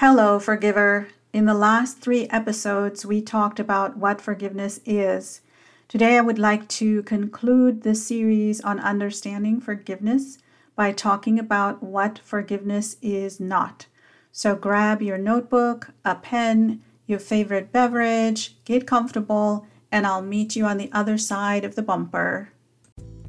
Hello, forgiver. In the last three episodes, we talked about what forgiveness is. Today, I would like to conclude this series on understanding forgiveness by talking about what forgiveness is not. So, grab your notebook, a pen, your favorite beverage, get comfortable, and I'll meet you on the other side of the bumper.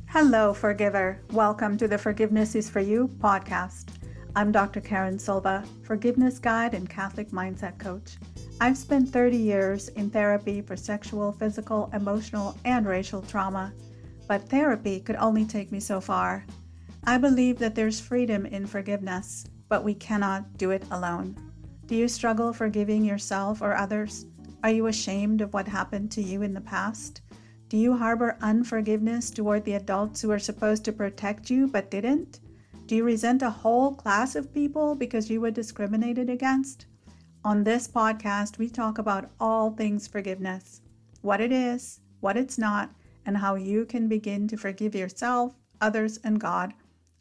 Hello, forgiver. Welcome to the Forgiveness is for You podcast. I'm Dr. Karen Silva, forgiveness guide and Catholic mindset coach. I've spent 30 years in therapy for sexual, physical, emotional, and racial trauma, but therapy could only take me so far. I believe that there's freedom in forgiveness, but we cannot do it alone. Do you struggle forgiving yourself or others? Are you ashamed of what happened to you in the past? Do you harbor unforgiveness toward the adults who are supposed to protect you but didn't? Do you resent a whole class of people because you were discriminated against? On this podcast, we talk about all things forgiveness what it is, what it's not, and how you can begin to forgive yourself, others, and God.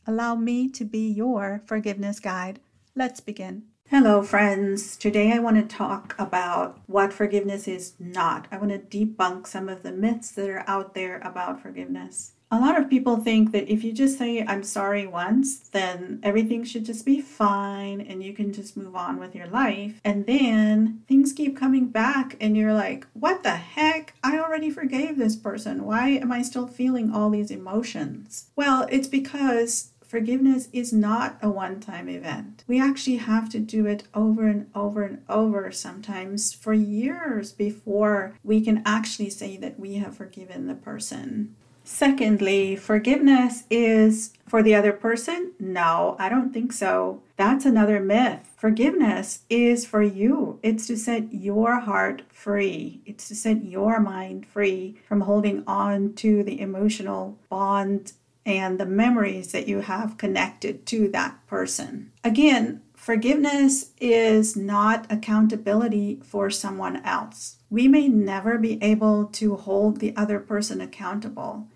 Allow me to be your forgiveness guide. Let's begin. Hello, friends. Today I want to talk about what forgiveness is not. I want to debunk some of the myths that are out there about forgiveness a lot of people think that if you just say I'm sorry once, then everything should just be fine and you can just move on with your life. And then things keep coming back and you're like, what the heck? I already forgave this person. Why am I still feeling all these emotions? Well, it's because forgiveness is not a one time event. We actually have to do it over and over and over, sometimes for years before we can actually say that we have forgiven the person. Secondly, forgiveness is for the other person? No, I don't think so. That's another myth. Forgiveness is for you. It's to set your heart free. It's to set your mind free from holding on to the emotional bond and the memories that you have connected to that person. Again, forgiveness is not accountability for someone else. We may never be able to hold the other person accountable.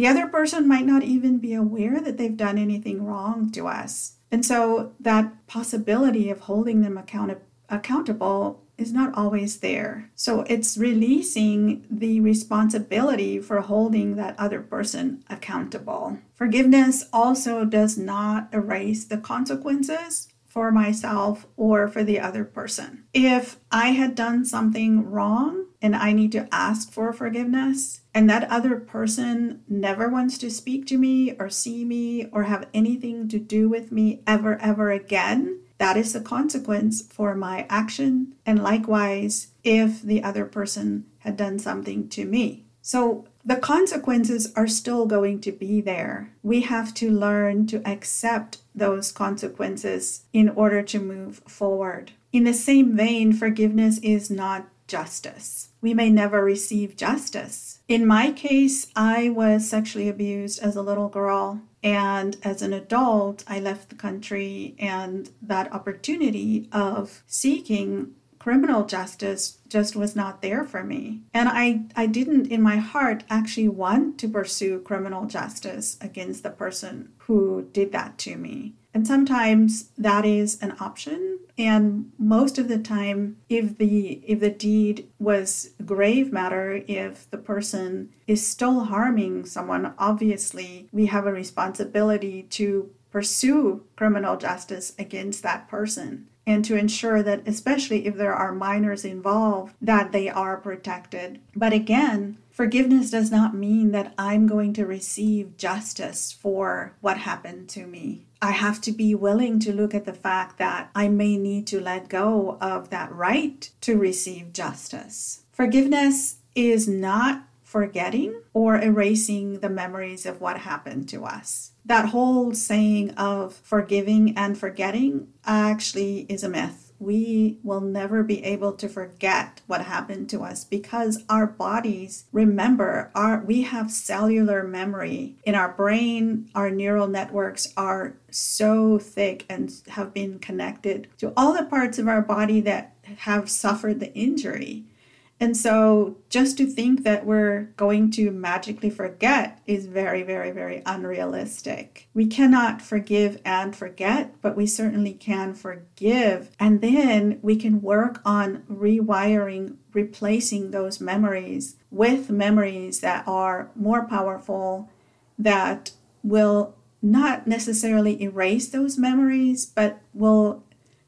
The other person might not even be aware that they've done anything wrong to us. And so that possibility of holding them account- accountable is not always there. So it's releasing the responsibility for holding that other person accountable. Forgiveness also does not erase the consequences for myself or for the other person. If I had done something wrong and I need to ask for forgiveness, and that other person never wants to speak to me or see me or have anything to do with me ever, ever again, that is the consequence for my action. And likewise, if the other person had done something to me. So the consequences are still going to be there. We have to learn to accept those consequences in order to move forward. In the same vein, forgiveness is not justice. We may never receive justice. In my case, I was sexually abused as a little girl. And as an adult, I left the country, and that opportunity of seeking criminal justice just was not there for me. And I, I didn't, in my heart, actually want to pursue criminal justice against the person who did that to me. And sometimes that is an option. And most of the time, if the if the deed was grave matter, if the person is still harming someone, obviously we have a responsibility to pursue criminal justice against that person and to ensure that especially if there are minors involved that they are protected. But again forgiveness does not mean that i'm going to receive justice for what happened to me i have to be willing to look at the fact that i may need to let go of that right to receive justice forgiveness is not forgetting or erasing the memories of what happened to us. That whole saying of forgiving and forgetting actually is a myth. We will never be able to forget what happened to us because our bodies remember our we have cellular memory in our brain. Our neural networks are so thick and have been connected to all the parts of our body that have suffered the injury And so just to think that we're going to magically forget is very, very, very unrealistic. We cannot forgive and forget, but we certainly can forgive. And then we can work on rewiring, replacing those memories with memories that are more powerful, that will not necessarily erase those memories, but will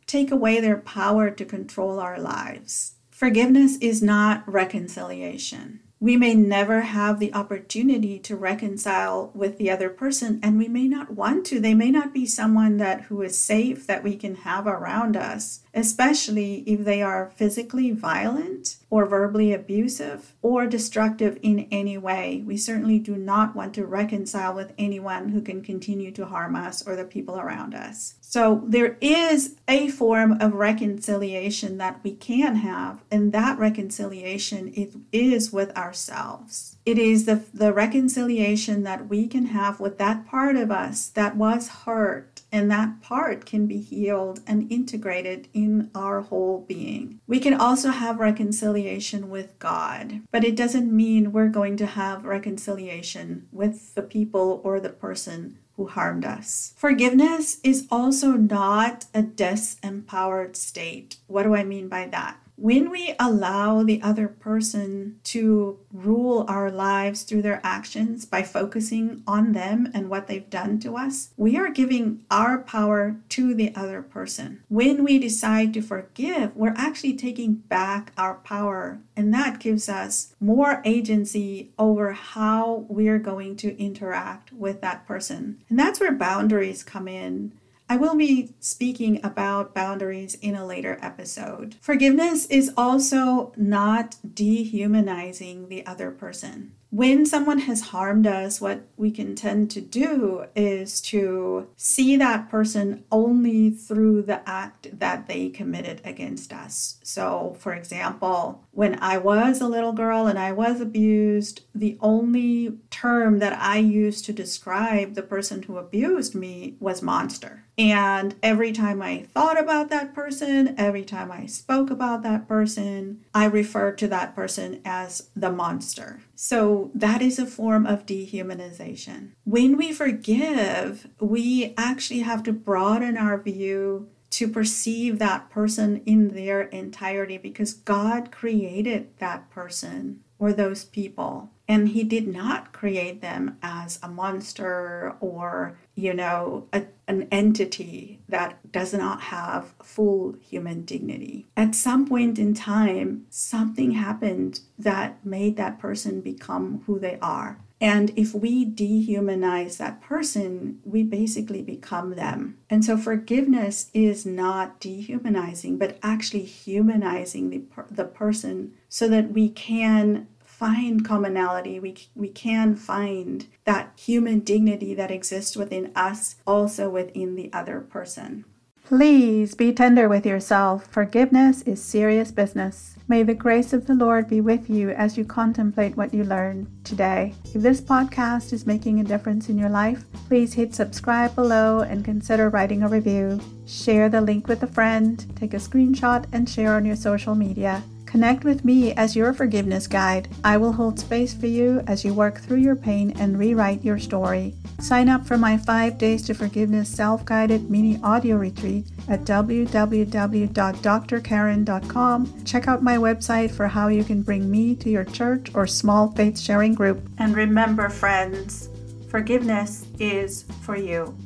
take away their power to control our lives. Forgiveness is not reconciliation. We may never have the opportunity to reconcile with the other person, and we may not want to. They may not be someone that who is safe that we can have around us especially if they are physically violent or verbally abusive or destructive in any way. We certainly do not want to reconcile with anyone who can continue to harm us or the people around us. So there is a form of reconciliation that we can have, and that reconciliation it is with ourselves. It is the, the reconciliation that we can have with that part of us that was hurt and that part can be healed and integrated in our whole being. We can also have reconciliation with God, but it doesn't mean we're going to have reconciliation with the people or the person who harmed us. Forgiveness is also not a disempowered state. What do I mean by that? When we allow the other person to rule our lives through their actions by focusing on them and what they've done to us, we are giving our power to the other person. When we decide to forgive, we're actually taking back our power, and that gives us more agency over how we're going to interact with that person. And that's where boundaries come in. I will be speaking about boundaries in a later episode. Forgiveness is also not dehumanizing the other person when someone has harmed us, what we can tend to do is to see that person only through the act that they committed against us. So, for example, when I was a little girl and I was abused, the only term that I used to describe the person who abused me was monster. And every time I thought about that person, every time I spoke about that person, I referred to that person as the monster. So that is a form of dehumanization. When we forgive, we actually have to broaden our view to perceive that person in their entirety because God created that person or those people. And He did not create them as a monster or, you know, a, an entity that does not have full human dignity. At some point in time, something happened that made that person become who they are. And if we dehumanize that person, we basically become them. And so forgiveness is not dehumanizing, but actually humanizing the, per- the person so that we can find commonality. We, we can find that human dignity that exists within us, also within the other person. Please be tender with yourself. Forgiveness is serious business. May the grace of the Lord be with you as you contemplate what you learned today. If this podcast is making a difference in your life, please hit subscribe below and consider writing a review. Share the link with a friend, take a screenshot, and share on your social media. Connect with me as your forgiveness guide. I will hold space for you as you work through your pain and rewrite your story. Sign up for my 5 Days to Forgiveness self guided mini audio retreat at www.drkaren.com. Check out my website for how you can bring me to your church or small faith sharing group. And remember, friends, forgiveness is for you.